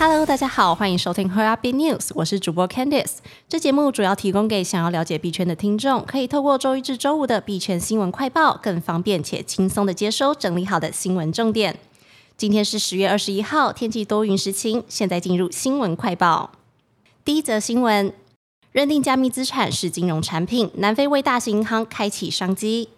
Hello，大家好，欢迎收听 Her Up News，我是主播 Candice。这节目主要提供给想要了解币圈的听众，可以透过周一至周五的币圈新闻快报，更方便且轻松的接收整理好的新闻重点。今天是十月二十一号，天气多云时晴。现在进入新闻快报。第一则新闻：认定加密资产是金融产品，南非为大型银行开启商机。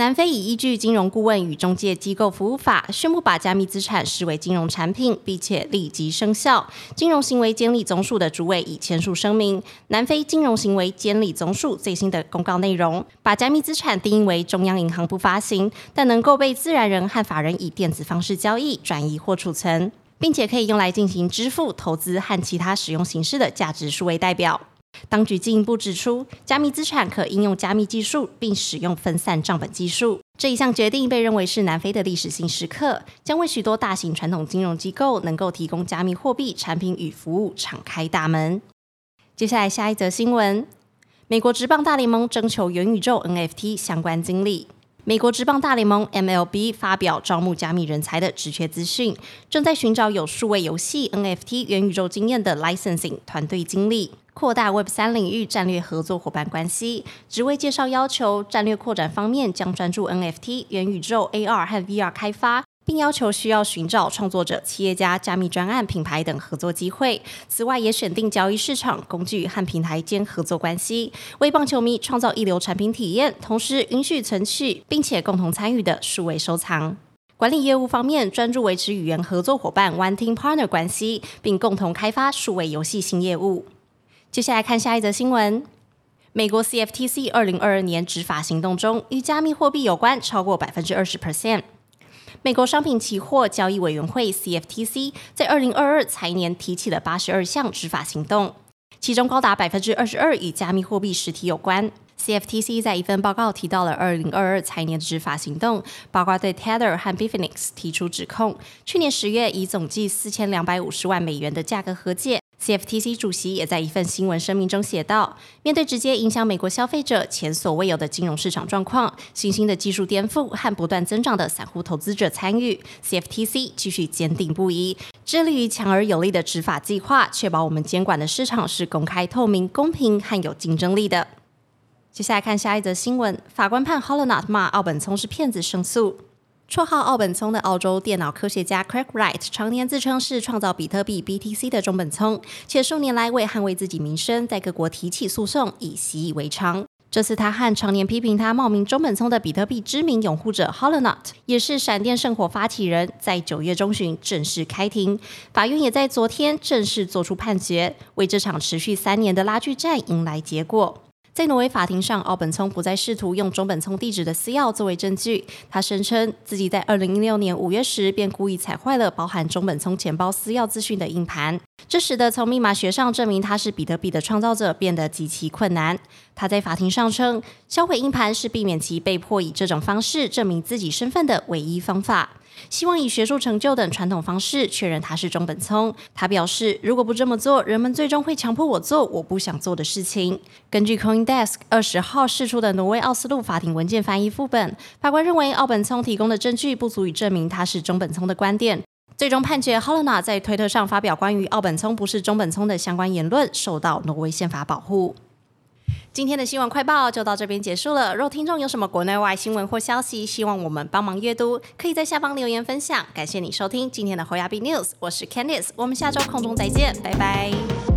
南非已依据《金融顾问与中介机构服务法》宣布把加密资产视为金融产品，并且立即生效。金融行为监理总署的主委已签署声明。南非金融行为监理总署最新的公告内容，把加密资产定义为中央银行不发行，但能够被自然人和法人以电子方式交易、转移或储存，并且可以用来进行支付、投资和其他使用形式的价值数位代表。当局进一步指出，加密资产可应用加密技术，并使用分散账本技术。这一项决定被认为是南非的历史性时刻，将为许多大型传统金融机构能够提供加密货币产品与服务敞开大门。接下来，下一则新闻：美国职棒大联盟征求元宇宙 NFT 相关经历。美国职棒大联盟 MLB 发表招募加密人才的职缺资讯，正在寻找有数位游戏 NFT 元宇宙经验的 licensing 团队经理。扩大 Web 三领域战略合作伙伴关系，职位介绍要求战略扩展方面将专注 NFT、元宇宙、AR 和 VR 开发，并要求需要寻找创作者、企业家、加密专案、品牌等合作机会。此外，也选定交易市场、工具和平台间合作关系，为棒球迷创造一流产品体验，同时允许存取并且共同参与的数位收藏。管理业务方面，专注维持语言合作伙伴 One Team Partner 关系，并共同开发数位游戏新业务。接下来看下一则新闻：美国 CFTC 二零二二年执法行动中，与加密货币有关超过百分之二十 percent。美国商品期货交易委员会 CFTC 在二零二二财年提起了八十二项执法行动，其中高达百分之二十二与加密货币实体有关。CFTC 在一份报告提到了二零二二财年的执法行动，包括对 Tether 和 Bifinex 提出指控。去年十月以总计四千两百五十万美元的价格和解。CFTC 主席也在一份新闻声明中写道：“面对直接影响美国消费者前所未有的金融市场状况、新兴的技术颠覆和不断增长的散户投资者参与，CFTC 继续坚定不移，致力于强而有力的执法计划，确保我们监管的市场是公开、透明、公平和有竞争力的。”接下来看下一则新闻：法官判 Holonut 骂奥本聪是骗子，胜诉。绰号奥本聪的澳洲电脑科学家 Craig Wright 常年自称是创造比特币 BTC 的中本聪，且数年来为捍卫自己名声，在各国提起诉讼，已习以为常。这次他和常年批评他冒名中本聪的比特币知名拥护者 Holonut，也是闪电圣火发起人，在九月中旬正式开庭。法院也在昨天正式作出判决，为这场持续三年的拉锯战迎来结果。在挪威法庭上，奥本聪不再试图用中本聪地址的私钥作为证据。他声称自己在二零一六年五月时便故意踩坏了包含中本聪钱包私钥资讯的硬盘，这使得从密码学上证明他是比特币的创造者变得极其困难。他在法庭上称，销毁硬盘是避免其被迫以这种方式证明自己身份的唯一方法。希望以学术成就等传统方式确认他是中本聪。他表示，如果不这么做，人们最终会强迫我做我不想做的事情。根据 CoinDesk 二十号释出的挪威奥斯陆法庭文件翻译副本，法官认为奥本聪提供的证据不足以证明他是中本聪的观点。最终判决 h o l o n a 在推特上发表关于奥本聪不是中本聪的相关言论，受到挪威宪法保护。今天的新闻快报就到这边结束了。若听众有什么国内外新闻或消息，希望我们帮忙阅读，可以在下方留言分享。感谢你收听今天的侯雅碧 News，我是 Candice，我们下周空中再见，拜拜。